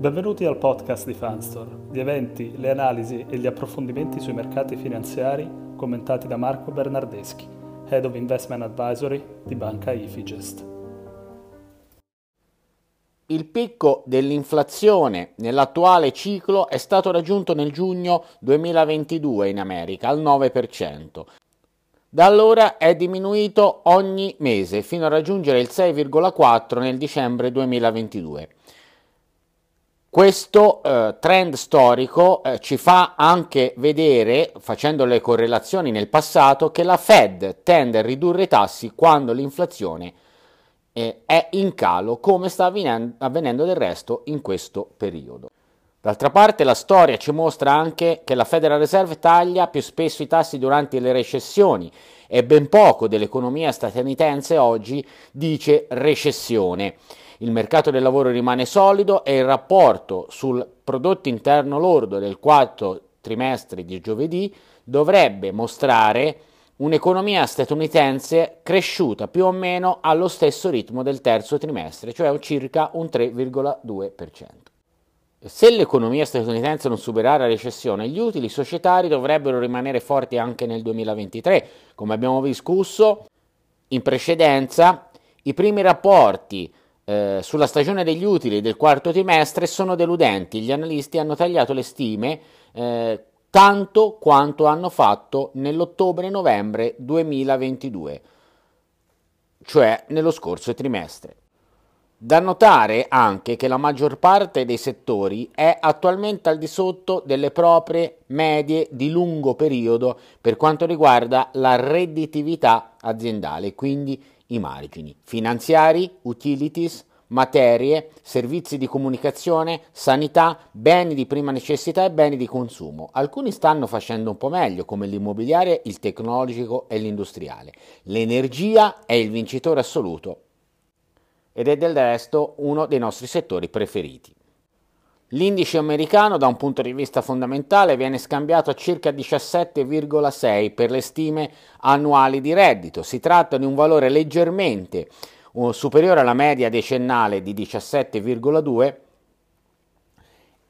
Benvenuti al podcast di Fanstore, gli eventi, le analisi e gli approfondimenti sui mercati finanziari commentati da Marco Bernardeschi, Head of Investment Advisory di Banca Ifigest. Il picco dell'inflazione nell'attuale ciclo è stato raggiunto nel giugno 2022 in America al 9%. Da allora è diminuito ogni mese fino a raggiungere il 6,4% nel dicembre 2022. Questo eh, trend storico eh, ci fa anche vedere, facendo le correlazioni nel passato, che la Fed tende a ridurre i tassi quando l'inflazione eh, è in calo, come sta avvenendo, avvenendo del resto in questo periodo. D'altra parte la storia ci mostra anche che la Federal Reserve taglia più spesso i tassi durante le recessioni e ben poco dell'economia statunitense oggi dice recessione il mercato del lavoro rimane solido e il rapporto sul prodotto interno lordo del quarto trimestre di giovedì dovrebbe mostrare un'economia statunitense cresciuta più o meno allo stesso ritmo del terzo trimestre, cioè circa un 3,2%. Se l'economia statunitense non supererà la recessione, gli utili societari dovrebbero rimanere forti anche nel 2023. Come abbiamo discusso in precedenza, i primi rapporti eh, sulla stagione degli utili del quarto trimestre sono deludenti. Gli analisti hanno tagliato le stime eh, tanto quanto hanno fatto nell'ottobre-novembre 2022, cioè nello scorso trimestre. Da notare anche che la maggior parte dei settori è attualmente al di sotto delle proprie medie di lungo periodo per quanto riguarda la redditività aziendale, quindi i margini finanziari, utilities, materie, servizi di comunicazione, sanità, beni di prima necessità e beni di consumo. Alcuni stanno facendo un po' meglio, come l'immobiliare, il tecnologico e l'industriale. L'energia è il vincitore assoluto ed è del resto uno dei nostri settori preferiti. L'indice americano da un punto di vista fondamentale viene scambiato a circa 17,6 per le stime annuali di reddito. Si tratta di un valore leggermente uh, superiore alla media decennale di 17,2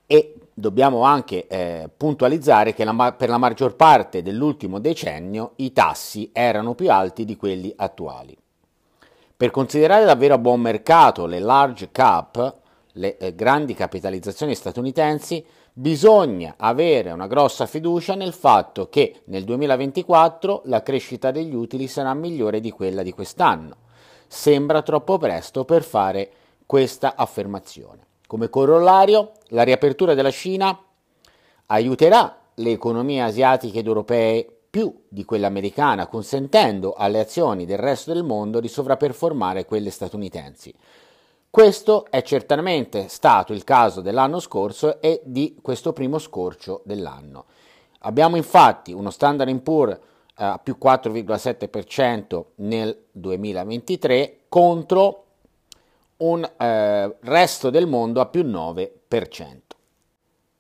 e dobbiamo anche eh, puntualizzare che la, per la maggior parte dell'ultimo decennio i tassi erano più alti di quelli attuali. Per considerare davvero a buon mercato le large cap, le eh, grandi capitalizzazioni statunitensi, bisogna avere una grossa fiducia nel fatto che nel 2024 la crescita degli utili sarà migliore di quella di quest'anno. Sembra troppo presto per fare questa affermazione. Come corollario, la riapertura della Cina aiuterà le economie asiatiche ed europee più di quella americana, consentendo alle azioni del resto del mondo di sovraperformare quelle statunitensi. Questo è certamente stato il caso dell'anno scorso e di questo primo scorcio dell'anno. Abbiamo infatti uno Standard Poor's eh, a più 4,7% nel 2023 contro un eh, resto del mondo a più 9%.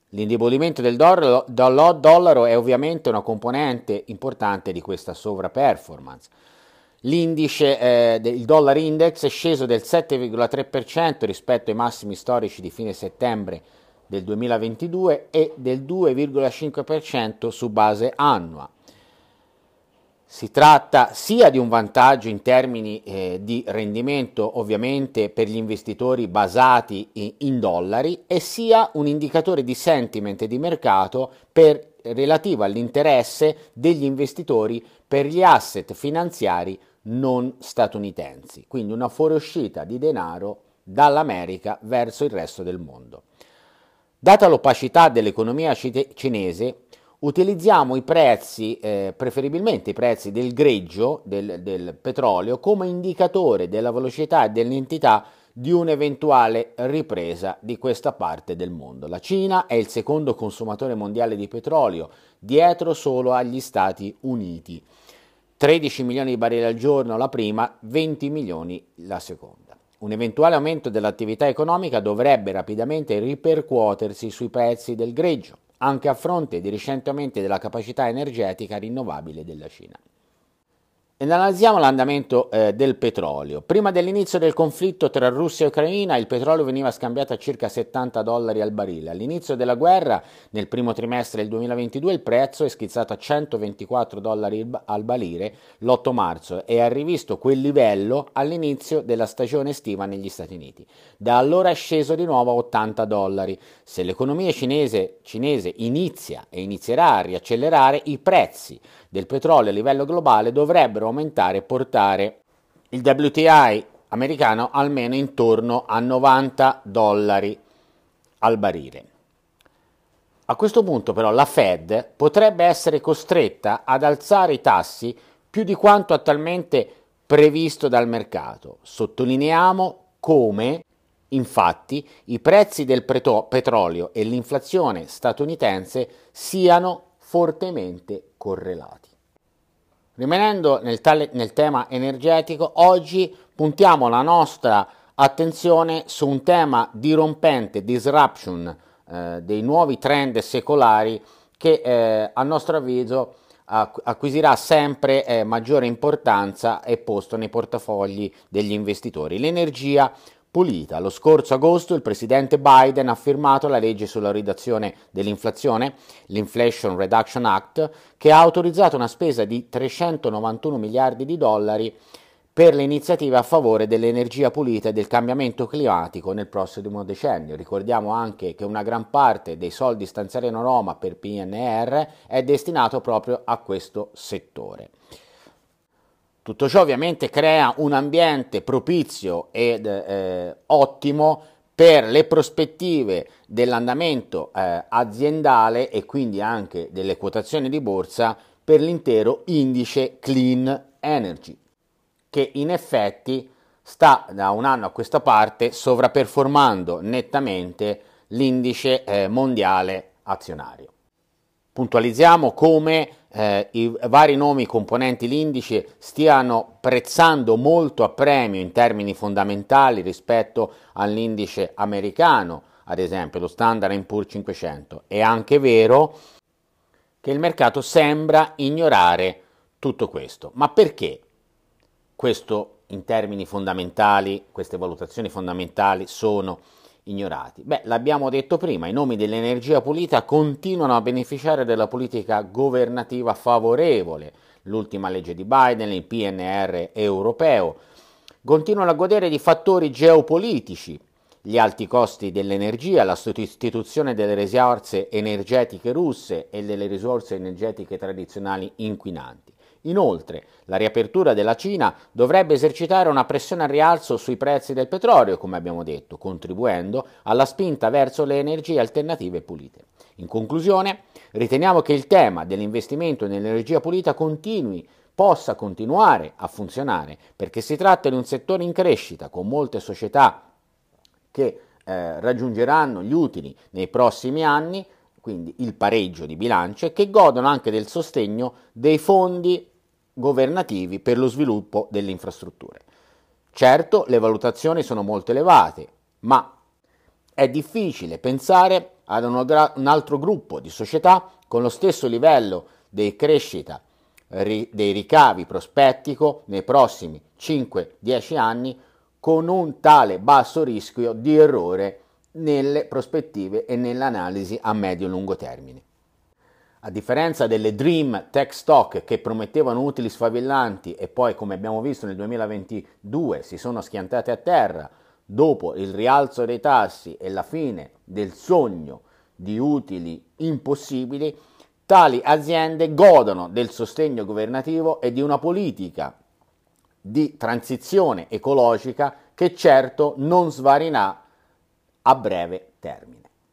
L'indebolimento del dollaro, dollaro è ovviamente una componente importante di questa sovraperformance L'indice, eh, il dollar index è sceso del 7,3% rispetto ai massimi storici di fine settembre del 2022 e del 2,5% su base annua. Si tratta sia di un vantaggio in termini eh, di rendimento ovviamente per gli investitori basati in, in dollari e sia un indicatore di sentiment di mercato per, relativo all'interesse degli investitori per gli asset finanziari non statunitensi, quindi una fuoriuscita di denaro dall'America verso il resto del mondo. Data l'opacità dell'economia cinese, utilizziamo i prezzi, eh, preferibilmente i prezzi del greggio, del, del petrolio, come indicatore della velocità e dell'entità di un'eventuale ripresa di questa parte del mondo. La Cina è il secondo consumatore mondiale di petrolio, dietro solo agli Stati Uniti. 13 milioni di barili al giorno la prima, 20 milioni la seconda. Un eventuale aumento dell'attività economica dovrebbe rapidamente ripercuotersi sui prezzi del greggio, anche a fronte di recenti aumenti della capacità energetica rinnovabile della Cina. Ed analizziamo l'andamento eh, del petrolio. Prima dell'inizio del conflitto tra Russia e Ucraina il petrolio veniva scambiato a circa 70 dollari al barile. All'inizio della guerra, nel primo trimestre del 2022, il prezzo è schizzato a 124 dollari al barile l'8 marzo e ha rivisto quel livello all'inizio della stagione estiva negli Stati Uniti. Da allora è sceso di nuovo a 80 dollari. Se l'economia cinese, cinese inizia e inizierà a riaccelerare, i prezzi del petrolio a livello globale dovrebbero aumentare e portare il WTI americano almeno intorno a 90 dollari al barile. A questo punto però la Fed potrebbe essere costretta ad alzare i tassi più di quanto attualmente previsto dal mercato. Sottolineiamo come infatti i prezzi del petrolio e l'inflazione statunitense siano fortemente correlati. Rimanendo nel, tale, nel tema energetico, oggi puntiamo la nostra attenzione su un tema dirompente, disruption eh, dei nuovi trend secolari che eh, a nostro avviso acquisirà sempre eh, maggiore importanza e posto nei portafogli degli investitori. L'energia pulita. Lo scorso agosto il presidente Biden ha firmato la legge sulla riduzione dell'inflazione, l'Inflation Reduction Act, che ha autorizzato una spesa di 391 miliardi di dollari per le iniziative a favore dell'energia pulita e del cambiamento climatico nel prossimo decennio. Ricordiamo anche che una gran parte dei soldi stanziati in Roma per PNR è destinato proprio a questo settore. Tutto ciò ovviamente crea un ambiente propizio ed eh, ottimo per le prospettive dell'andamento eh, aziendale e quindi anche delle quotazioni di borsa per l'intero indice Clean Energy, che in effetti sta da un anno a questa parte sovraperformando nettamente l'indice eh, mondiale azionario. Puntualizziamo come eh, i vari nomi componenti l'indice stiano prezzando molto a premio in termini fondamentali rispetto all'indice americano, ad esempio lo Standard Poor's 500. È anche vero che il mercato sembra ignorare tutto questo. Ma perché questo in termini fondamentali, queste valutazioni fondamentali sono ignorati. Beh, l'abbiamo detto prima, i nomi dell'energia pulita continuano a beneficiare della politica governativa favorevole, l'ultima legge di Biden, il PNR europeo, continuano a godere di fattori geopolitici, gli alti costi dell'energia, la sostituzione delle risorse energetiche russe e delle risorse energetiche tradizionali inquinanti. Inoltre, la riapertura della Cina dovrebbe esercitare una pressione al rialzo sui prezzi del petrolio, come abbiamo detto, contribuendo alla spinta verso le energie alternative pulite. In conclusione, riteniamo che il tema dell'investimento nell'energia pulita continui possa continuare a funzionare perché si tratta di un settore in crescita con molte società che eh, raggiungeranno gli utili nei prossimi anni, quindi il pareggio di bilancio, e che godono anche del sostegno dei fondi governativi per lo sviluppo delle infrastrutture. Certo, le valutazioni sono molto elevate, ma è difficile pensare ad un altro gruppo di società con lo stesso livello di crescita dei ricavi prospettico nei prossimi 5-10 anni con un tale basso rischio di errore nelle prospettive e nell'analisi a medio-lungo termine. A differenza delle Dream Tech Stock che promettevano utili sfavillanti e poi, come abbiamo visto nel 2022, si sono schiantate a terra dopo il rialzo dei tassi e la fine del sogno di utili impossibili, tali aziende godono del sostegno governativo e di una politica di transizione ecologica che certo non svarirà a breve termine.